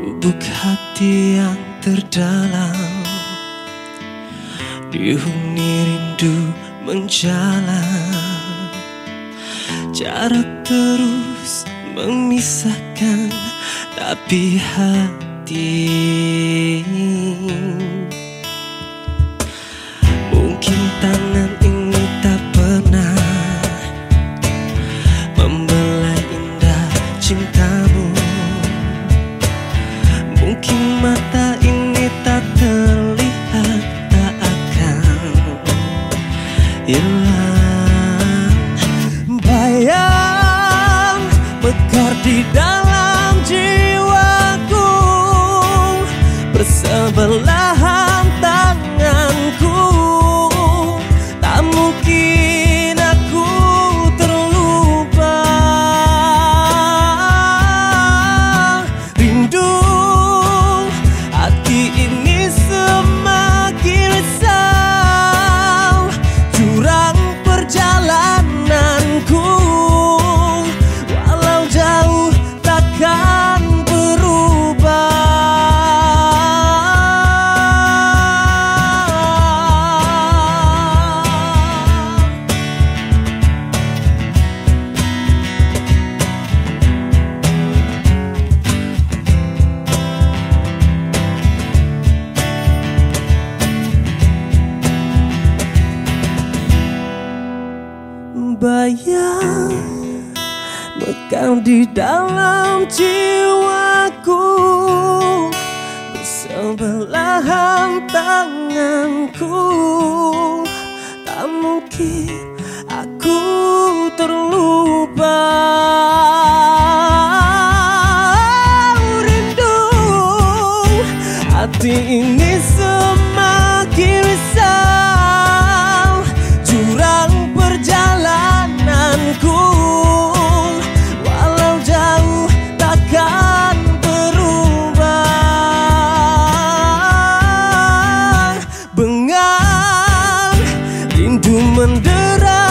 Lubuk hati yang terdalam Dihuni rindu menjalan Jarak terus memisahkan Tapi hati Bersebelahan tanganku. Tak mungkin Mekar di dalam jiwaku sebelahan tanganku. Tak mungkin aku terlupa. Rindu hati ini mendera.